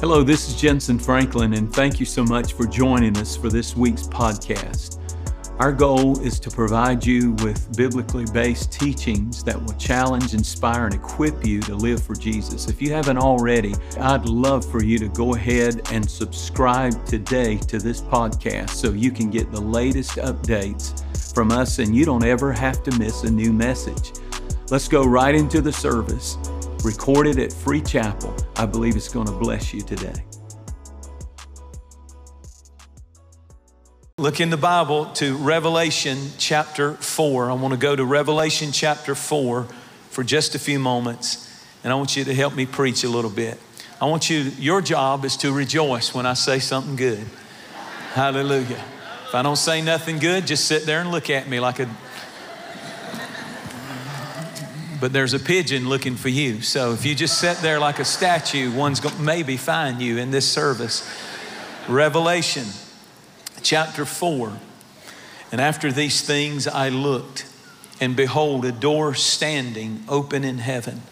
Hello, this is Jentezen Franklin, and thank you so much for joining us for this week's podcast. Our goal is to provide you with biblically based teachings that will challenge, inspire, and equip you to live for Jesus. If you haven't already, I'd love for you to go ahead and subscribe today to this podcast so you can get the latest updates from us and you don't ever have to miss a new message. Let's go right into the service recorded at Free Chapel. I believe it's going to bless you today. Look in the Bible to Revelation chapter 4. I want to go to Revelation chapter 4 for just a few moments, and I want you to help me preach a little bit. I want you, your job is to rejoice when I say something good. Hallelujah. If I don't say nothing good, just sit there and look at me like a but there's a pigeon looking for you. So if you just sit there like a statue, one's going to maybe find you in this service. Revelation chapter 4. And after these things I looked, and behold, a door standing open in heaven.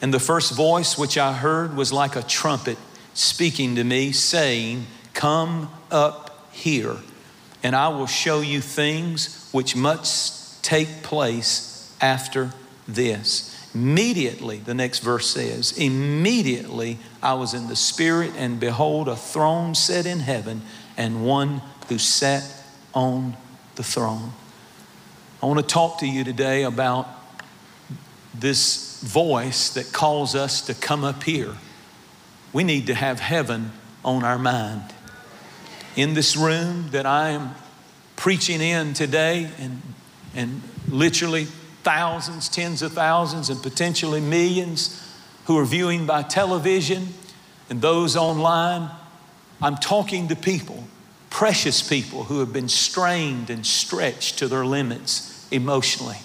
And the first voice which I heard was like a trumpet speaking to me, saying, Come up here, and I will show you things which must take place after this. Immediately, the next verse says, immediately I was in the Spirit, and behold, a throne set in heaven, and one who sat on the throne. I want to talk to you today about this voice that calls us to come up here. We need to have heaven on our mind. In this room that I am preaching in today, and, and literally thousands, tens of thousands, and potentially millions who are viewing by television and those online. I'm talking to people, precious people who have been strained and stretched to their limits emotionally.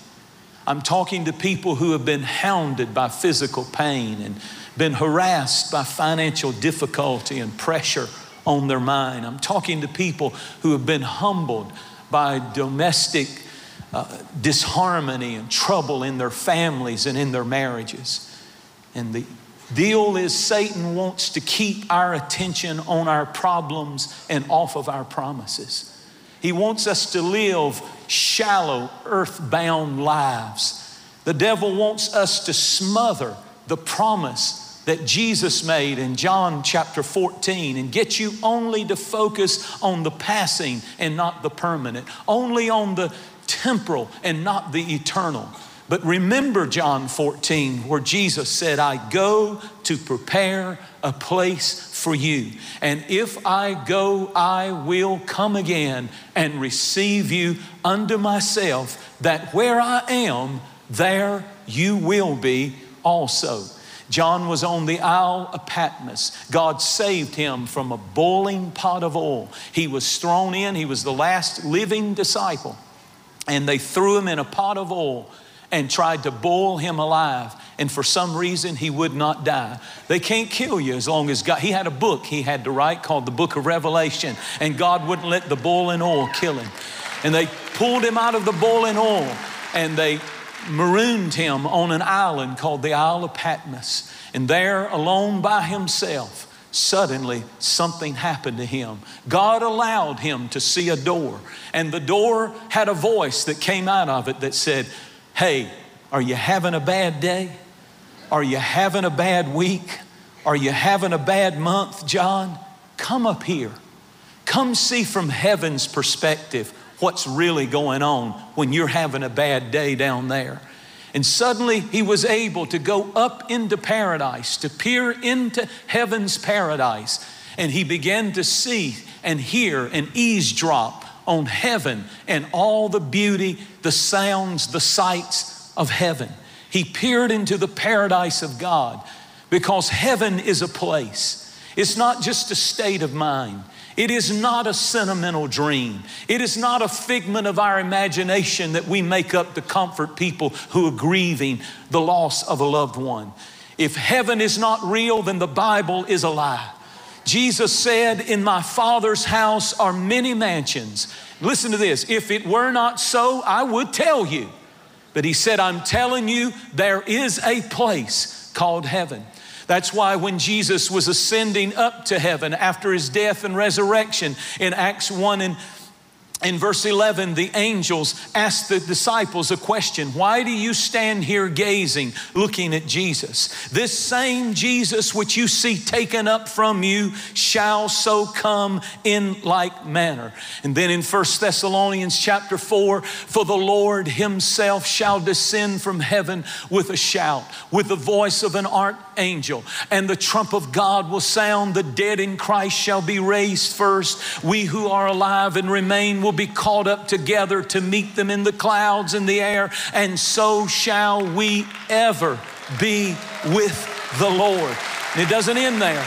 I'm talking to people who have been hounded by physical pain and been harassed by financial difficulty and pressure on their mind. I'm talking to people who have been humbled by domestic uh, disharmony and trouble in their families and in their marriages. And the deal is Satan wants to keep our attention on our problems and off of our promises. He wants us to live shallow, earthbound lives. The devil wants us to smother the promise that Jesus made in John chapter 14 and get you only to focus on the passing and not the permanent, only on the temporal and not the eternal. But remember John 14, where Jesus said, I go to prepare a place for you. And if I go, I will come again and receive you unto myself, that where I am, there you will be also. John was on the Isle of Patmos. God saved him from a boiling pot of oil. He was thrown in, he was the last living disciple and they threw him in a pot of oil and tried to boil him alive. And for some reason, he would not die. They can't kill you as long as God. He had a book he had to write called the Book of Revelation, and God wouldn't let the boiling oil kill him. And they pulled him out of the boiling oil and they marooned him on an island called the Isle of Patmos. And there, alone by himself, suddenly something happened to him. God allowed him to see a door, and the door had a voice that came out of it that said, Hey, are you having a bad day? Are you having a bad week? Are you having a bad month, John? Come up here. Come see from heaven's perspective what's really going on when you're having a bad day down there. And suddenly he was able to go up into paradise, to peer into heaven's paradise. And he began to see and hear and eavesdrop on heaven and all the beauty, the sounds, the sights of heaven. He peered into the paradise of God because heaven is a place. It's not just a state of mind. It is not a sentimental dream. It is not a figment of our imagination that we make up to comfort people who are grieving the loss of a loved one. If heaven is not real, then the Bible is a lie. Jesus said, In my Father's house are many mansions. Listen to this if it were not so, I would tell you. But he said, I'm telling you, there is a place called heaven. That's why when Jesus was ascending up to heaven after his death and resurrection in Acts 1 and in verse 11, the angels asked the disciples a question Why do you stand here gazing, looking at Jesus? This same Jesus which you see taken up from you shall so come in like manner. And then in 1 Thessalonians chapter 4, for the Lord himself shall descend from heaven with a shout, with the voice of an archangel, and the trump of God will sound. The dead in Christ shall be raised first. We who are alive and remain will be caught up together to meet them in the clouds in the air, and so shall we ever be with the Lord. And it doesn't end there.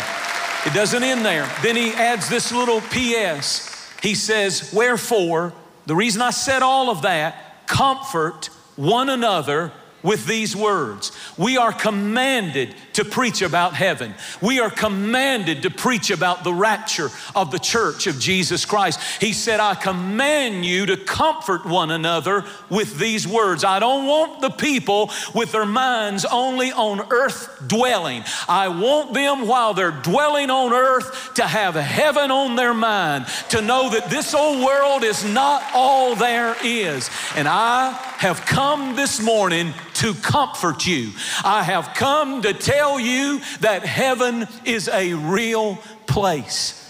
It doesn't end there. Then he adds this little P.S. He says, Wherefore, the reason I said all of that, comfort one another with these words. We are commanded to preach about heaven. We are commanded to preach about the rapture of the church of Jesus Christ. He said, I command you to comfort one another with these words. I don't want the people with their minds only on earth dwelling. I want them while they're dwelling on earth to have heaven on their mind, to know that this old world is not all there is. And I have come this morning to comfort you. I have come to tell you that heaven is a real place.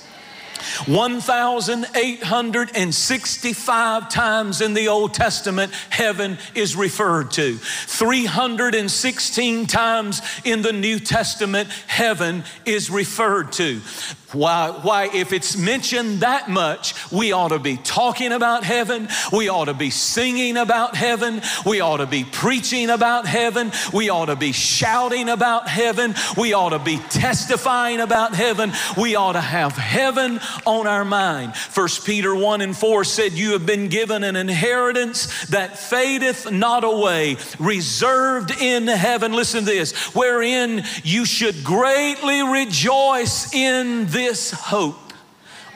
1,865 times in the Old Testament, heaven is referred to. 316 times in the New Testament, heaven is referred to. Why, why, if it's mentioned that much, we ought to be talking about heaven. We ought to be singing about heaven. We ought to be preaching about heaven. We ought to be shouting about heaven. We ought to be testifying about heaven. We ought to have heaven on our mind. First Peter 1 and 4 said, You have been given an inheritance that fadeth not away, reserved in heaven. Listen to this, wherein you should greatly rejoice in this this hope.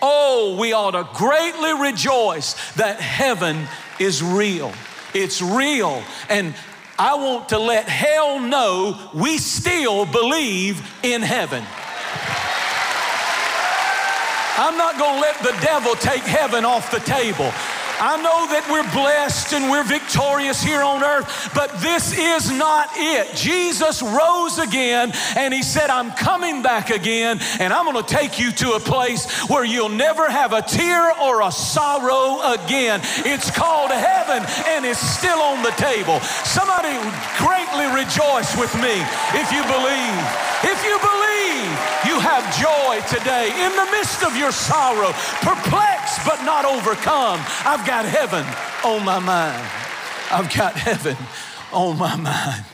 Oh, we ought to greatly rejoice that heaven is real. It's real. And I want to let hell know we still believe in heaven. I'm not going to let the devil take heaven off the table. I know that we're blessed and we're victorious here on earth, but this is not it. Jesus rose again and he said, I'm coming back again and I'm going to take you to a place where you'll never have a tear or a sorrow again. It's called heaven and it's still on the table. Somebody greatly rejoice with me if you believe. If you believe joy today in the midst of your sorrow, perplexed but not overcome. I've got heaven on my mind. I've got heaven on my mind.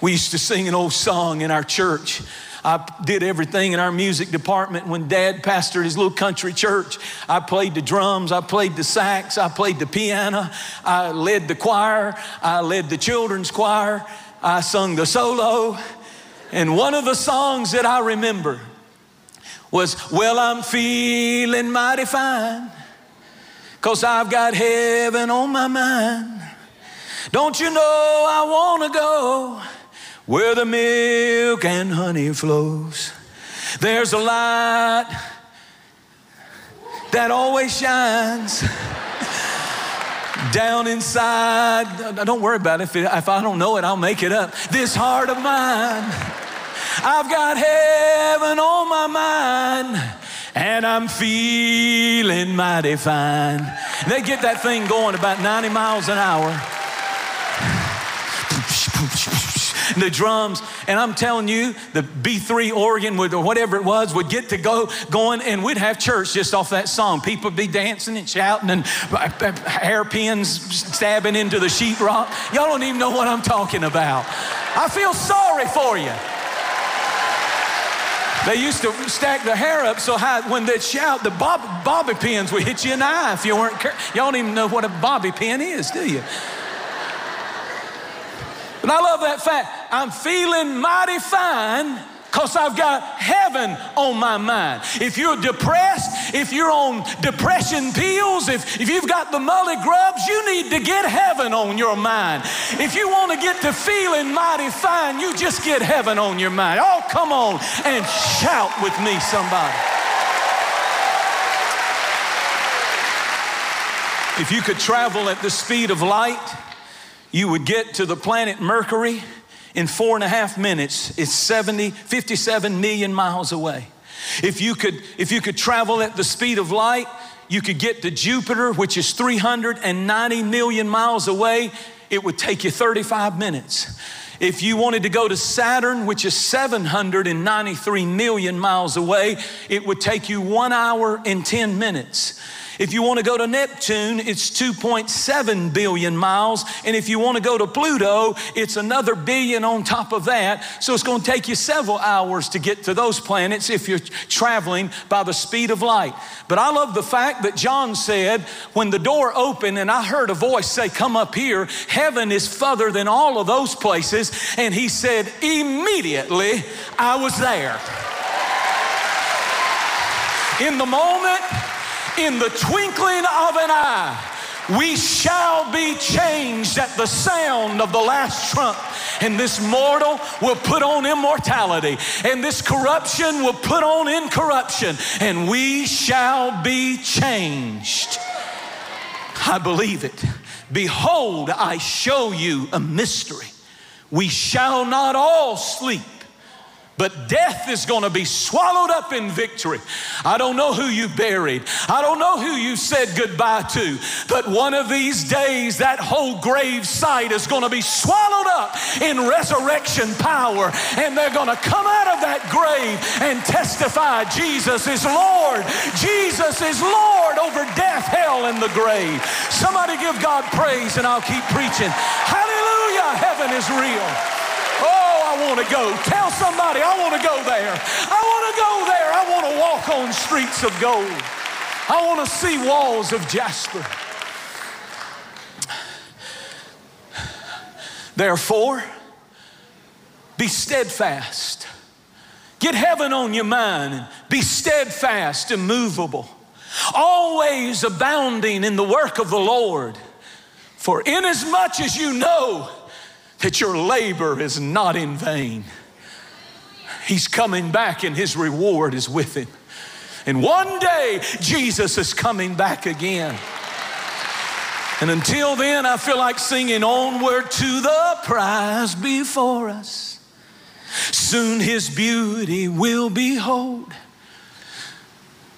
We used to sing an old song in our church. I did everything in our music department when dad pastored his little country church. I played the drums, I played the sax, I played the piano, I led the choir, I led the children's choir, I sung the solo. And one of the songs that I remember was, Well, I'm feeling mighty fine. Cause I've got heaven on my mind. Don't you know I wanna go where the milk and honey flows? There's a light that always shines down inside. Don't worry about it. If, it. if I don't know it, I'll make it up. This heart of mine, I've got heaven on my mind and I'm feeling mighty fine. They get that thing going about 90 miles an hour. the drums, and I'm telling you, the B3 organ would, or whatever it was, would get to go going, and we'd have church just off that song. People would be dancing and shouting, and uh, hairpins stabbing into the sheetrock. Y'all don't even know what I'm talking about. I feel sorry for you. They used to stack the hair up so high when they'd shout, the bob, bobby pins would hit you in the eye if you weren't. Y'all don't even know what a bobby pin is, do you? But I love that fact. I'm feeling mighty fine because I've got heaven on my mind. If you're depressed, if you're on depression pills, if, if you've got the mully grubs, you need to get heaven on your mind. If you want to get to feeling mighty fine, you just get heaven on your mind. Oh, come on and shout with me, somebody. If you could travel at the speed of light, you would get to the planet Mercury in four and a half minutes it's 70 57 million miles away. If you could if you could travel at the speed of light you could get to jupiter which is 390 million miles away. It would take you 35 minutes. If you wanted to go to Saturn, which is 793 million miles away, it would take you one hour and 10 minutes. If you want to go to Neptune, it's 2.7 billion miles. And if you want to go to Pluto, it's another billion on top of that. So it's going to take you several hours to get to those planets if you're traveling by the speed of light. But I love the fact that John said, when the door opened and I heard a voice say, Come up here, heaven is further than all of those places. And he said, Immediately I was there. In the moment, in the twinkling of an eye, we shall be changed at the sound of the last trump. And this mortal will put on immortality, and this corruption will put on incorruption, and we shall be changed. I believe it. Behold, I show you a mystery. We shall not all sleep but death is going to be swallowed up in victory. I don't know who you buried. I don't know who you said goodbye to. But one of these days, that whole grave site is going to be swallowed up in resurrection power. And they're going to come out of that grave and testify Jesus is Lord. Jesus is Lord over death, hell, and the grave. Somebody give God praise and I'll keep preaching. Hallelujah. Heaven is real. I want to go. Tell somebody, I want to go there. I want to go there. I want to walk on streets of gold. I want to see walls of jasper. Therefore, be steadfast. Get heaven on your mind and be steadfast, immovable, always abounding in the work of the Lord. For inasmuch as you know that your labor is not in vain. He's coming back and his reward is with him. And one day, Jesus is coming back again. And until then, I feel like singing onward to the prize before us. Soon his beauty will behold.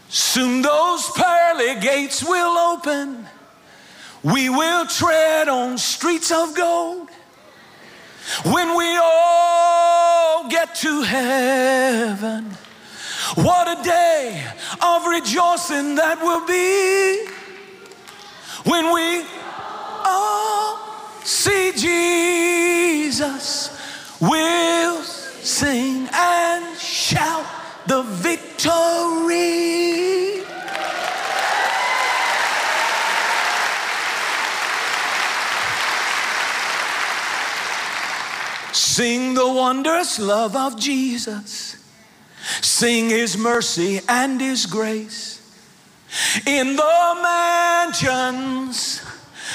Soon those pearly gates will open. We will tread on streets of gold. When we all get to heaven, what a day of rejoicing that will be when we all see Jesus. We'll sing and shout the victory. Sing the wondrous love of Jesus. Sing his mercy and his grace. In the mansions,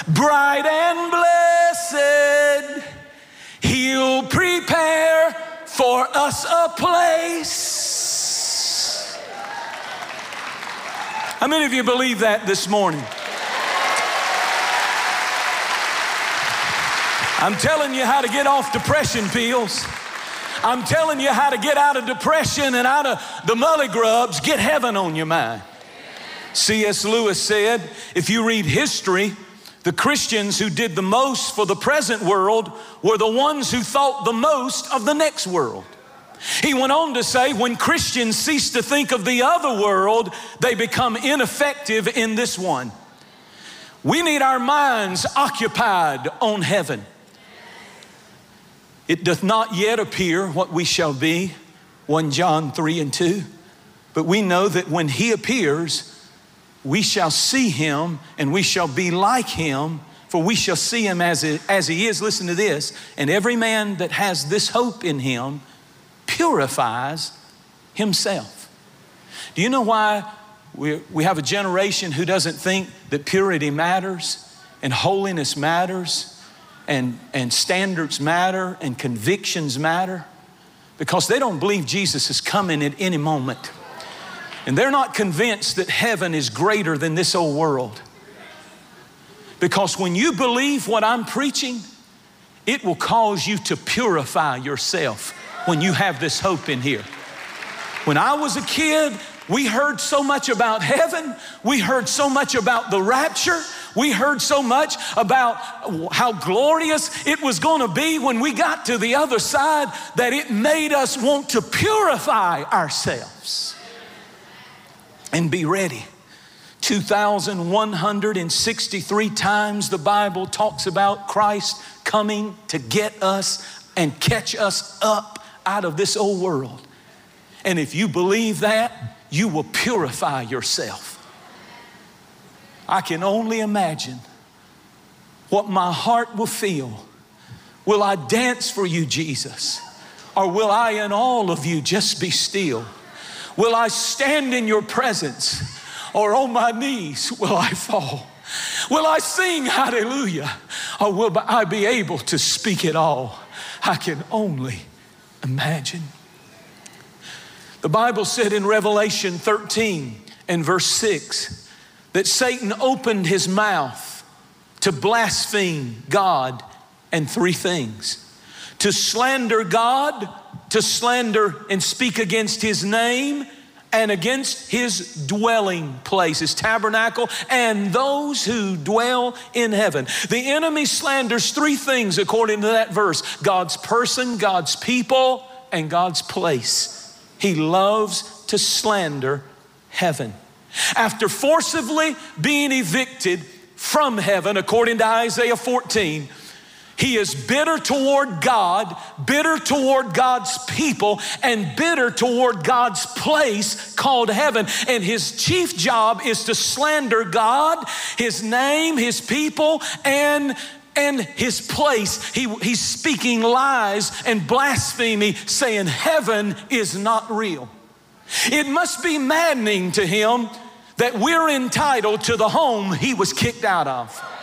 bright and blessed, he'll prepare for us a place. How many of you believe that this morning? I'm telling you how to get off depression pills. I'm telling you how to get out of depression and out of the mully grubs. Get heaven on your mind. C.S. Lewis said if you read history, the Christians who did the most for the present world were the ones who thought the most of the next world. He went on to say when Christians cease to think of the other world, they become ineffective in this one. We need our minds occupied on heaven. It doth not yet appear what we shall be, 1 John 3 and 2. But we know that when he appears, we shall see him and we shall be like him, for we shall see him as, it, as he is. Listen to this. And every man that has this hope in him purifies himself. Do you know why we, we have a generation who doesn't think that purity matters and holiness matters and, and standards matter and convictions matter? Because they don't believe Jesus is coming at any moment. And they're not convinced that heaven is greater than this old world. Because when you believe what I'm preaching, it will cause you to purify yourself when you have this hope in here. When I was a kid, we heard so much about heaven. We heard so much about the rapture. We heard so much about how glorious it was going to be when we got to the other side that it made us want to purify ourselves and be ready. 2,163 times the Bible talks about Christ coming to get us and catch us up out of this old world. And if you believe that, you will purify yourself. I can only imagine what my heart will feel. Will I dance for you, Jesus? Or will I in all of you just be still? Will I stand in your presence? Or on my knees will I fall? Will I sing hallelujah? Or will I be able to speak it all? I can only imagine. The Bible said in Revelation 13 and verse 6 that Satan opened his mouth to blaspheme God and three things to slander God, to slander and speak against his name, and against his dwelling place, his tabernacle, and those who dwell in heaven. The enemy slanders three things according to that verse God's person, God's people, and God's place. He loves to slander heaven. After forcibly being evicted from heaven, according to Isaiah 14, he is bitter toward God, bitter toward God's people, and bitter toward God's place called heaven. And his chief job is to slander God, his name, his people, and and his place. He, he's speaking lies and blasphemy, saying heaven is not real. It must be maddening to him that we're entitled to the home he was kicked out of.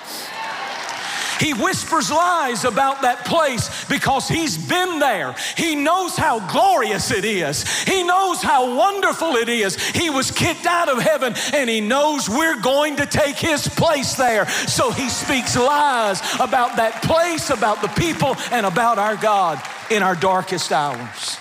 He whispers lies about that place because he's been there. He knows how glorious it is. He knows how wonderful it is. He was kicked out of heaven and he knows we're going to take his place there. So he speaks lies about that place, about the people, and about our God in our darkest hours.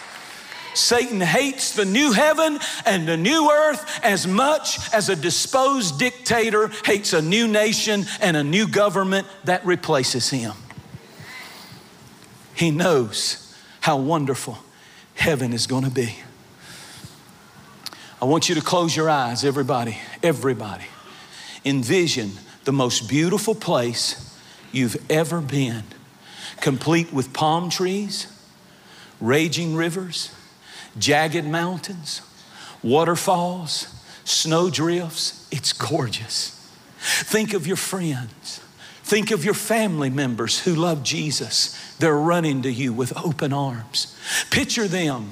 Satan hates the new heaven and the new earth as much as a disposed dictator hates a new nation and a new government that replaces him. He knows how wonderful heaven is going to be. I want you to close your eyes, everybody, everybody. Envision the most beautiful place you've ever been, complete with palm trees, raging rivers jagged mountains, waterfalls, snow drifts. It's gorgeous. Think of your friends. Think of your family members who love Jesus. They're running to you with open arms. Picture them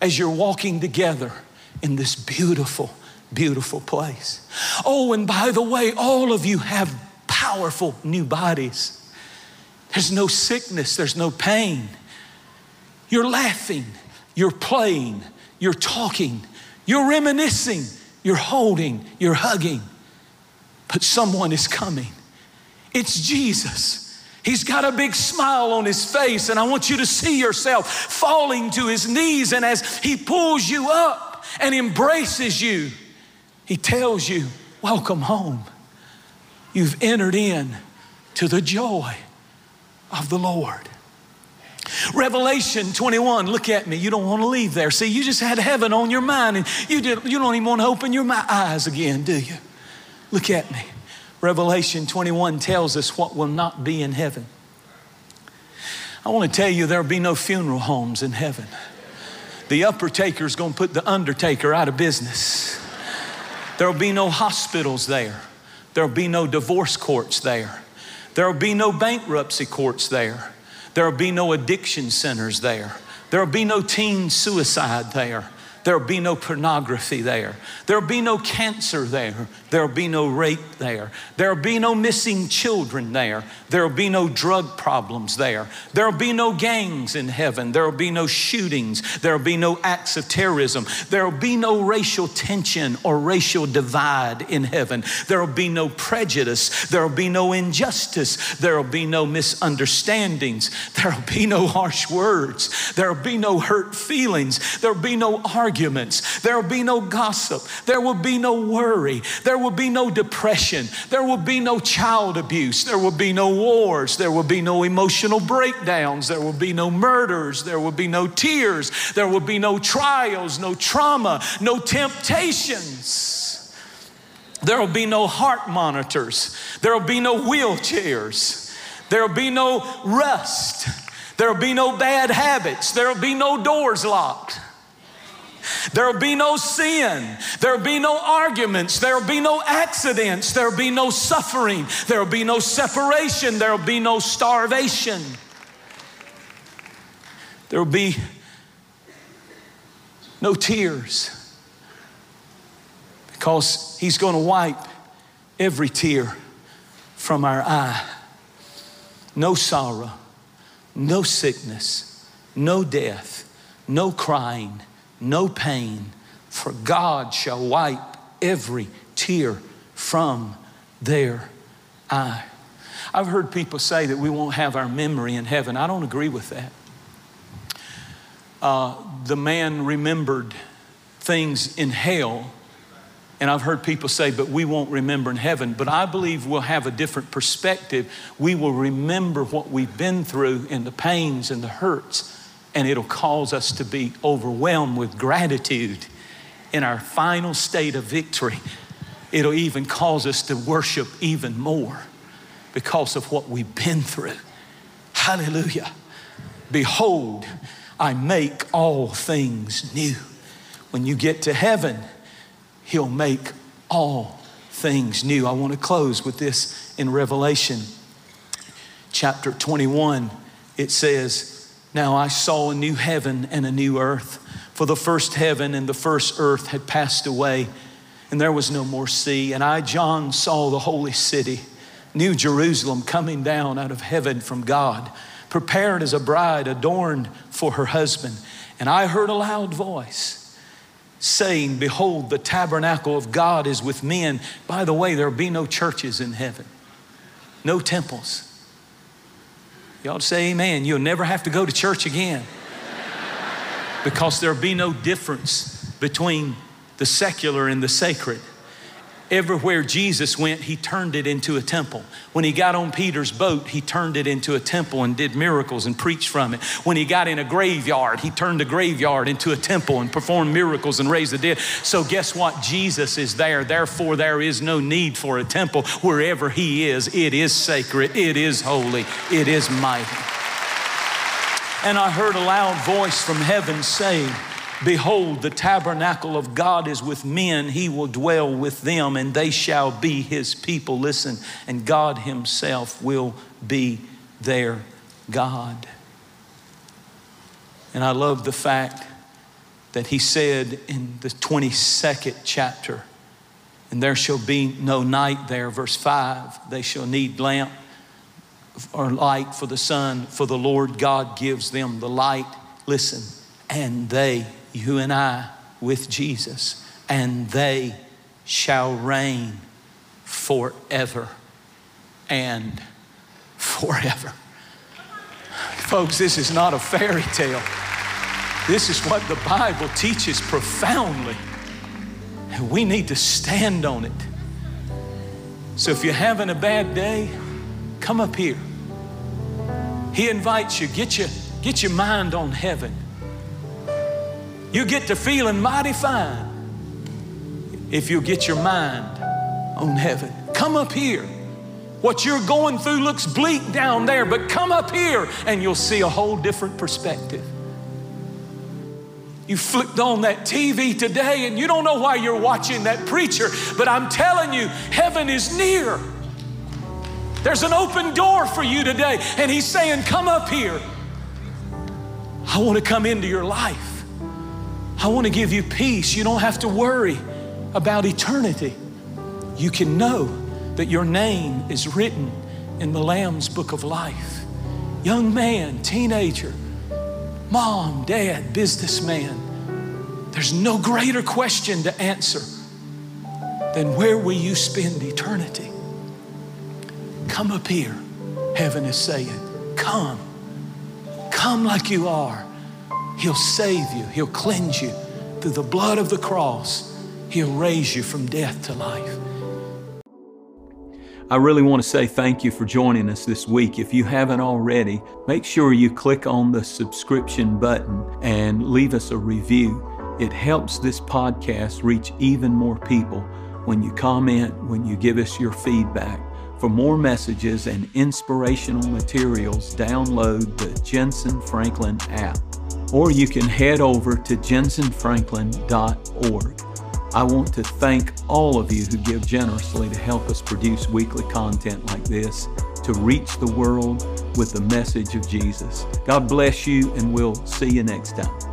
as you're walking together in this beautiful, beautiful place. Oh, and by the way, all of you have powerful new bodies. There's no sickness, there's no pain. You're laughing, you're playing, you're talking, you're reminiscing, you're holding, you're hugging. But someone is coming. It's Jesus. He's got a big smile on his face, and I want you to see yourself falling to his knees. And as he pulls you up and embraces you, he tells you, Welcome home. You've entered in to the joy of the Lord. Revelation 21, look at me. You don't want to leave there. See, you just had heaven on your mind and you, did, you don't even want to open your eyes again, do you? Look at me. Revelation 21 tells us what will not be in heaven. I want to tell you there'll be no funeral homes in heaven. The upper is going to put the undertaker out of business. There'll be no hospitals there. There'll be no divorce courts there. There'll be no bankruptcy courts there. There'll be no addiction centers there. There'll be no teen suicide there. There'll be no pornography there. There'll be no cancer there. There'll be no rape there. There'll be no missing children there. There'll be no drug problems there. There'll be no gangs in heaven. There'll be no shootings. There'll be no acts of terrorism. There'll be no racial tension or racial divide in heaven. There'll be no prejudice. There'll be no injustice. There'll be no misunderstandings. There'll be no harsh words. There'll be no hurt feelings. There'll be no arguments. There'll be no gossip. There will be no worry. There will be no depression. There will be no child abuse. There will be no wars. There will be no emotional breakdowns. There will be no murders. There will be no tears. There will be no trials, no trauma, no temptations. There will be no heart monitors. There will be no wheelchairs. There will be no rust. There will be no bad habits. There will be no doors locked. There'll be no sin. There'll be no arguments. There'll be no accidents. There'll be no suffering. There'll be no separation. There'll be no starvation. There'll be no tears because He's going to wipe every tear from our eye. No sorrow, no sickness, no death, no crying no pain, for God shall wipe every tear from their eye. I've heard people say that we won't have our memory in heaven. I don't agree with that. Uh, the man remembered things in hell, and I've heard people say, but we won't remember in heaven. But I believe we'll have a different perspective. We will remember what we've been through and the pains and the hurts and it'll cause us to be overwhelmed with gratitude in our final state of victory. It'll even cause us to worship even more because of what we've been through. Hallelujah. Behold, I make all things new. When you get to heaven, He'll make all things new. I want to close with this in Revelation chapter 21. It says, now I saw a new heaven and a new earth, for the first heaven and the first earth had passed away, and there was no more sea. And I, John, saw the holy city, New Jerusalem, coming down out of heaven from God, prepared as a bride adorned for her husband. And I heard a loud voice saying, Behold, the tabernacle of God is with men. By the way, there will be no churches in heaven, no temples Y'all say amen. You'll never have to go to church again because there'll be no difference between the secular and the sacred. Everywhere Jesus went, he turned it into a temple. When he got on Peter's boat, he turned it into a temple and did miracles and preached from it. When he got in a graveyard, he turned a graveyard into a temple and performed miracles and raised the dead. So, guess what? Jesus is there. Therefore, there is no need for a temple. Wherever he is, it is sacred, it is holy, it is mighty. And I heard a loud voice from heaven saying, Behold, the tabernacle of God is with men. He will dwell with them, and they shall be his people. Listen, and God himself will be their God. And I love the fact that he said in the 22nd chapter, and there shall be no night there, verse 5, they shall need lamp or light for the sun, for the Lord God gives them the light. Listen, and they you and I, with Jesus, and they shall reign forever and forever. Folks, this is not a fairy tale. This is what the Bible teaches profoundly. And we need to stand on it. So if you're having a bad day, come up here. He invites you, get your, get your mind on heaven you get to feeling mighty fine if you get your mind on heaven. Come up here. What you're going through looks bleak down there, but come up here and you'll see a whole different perspective. You flipped on that TV today and you don't know why you're watching that preacher, but I'm telling you, heaven is near. There's an open door for you today, and He's saying, Come up here. I want to come into your life. I want to give you peace. You don't have to worry about eternity. You can know that your name is written in the Lamb's book of life. Young man, teenager, mom, dad, businessman, there's no greater question to answer than where will you spend eternity? Come up here, heaven is saying. Come. Come like you are. He'll save you, He'll cleanse you through the blood of the cross. He'll raise you from death to life. I really want to say thank you for joining us this week. If you haven't already, make sure you click on the subscription button and leave us a review. It helps this podcast reach even more people when you comment, when you give us your feedback. For more messages and inspirational materials, download the Jentezen Franklin app, or you can head over to jentezenfranklin.org. I want to thank all of you who give generously to help us produce weekly content like this to reach the world with the message of Jesus. God bless you, and we'll see you next time.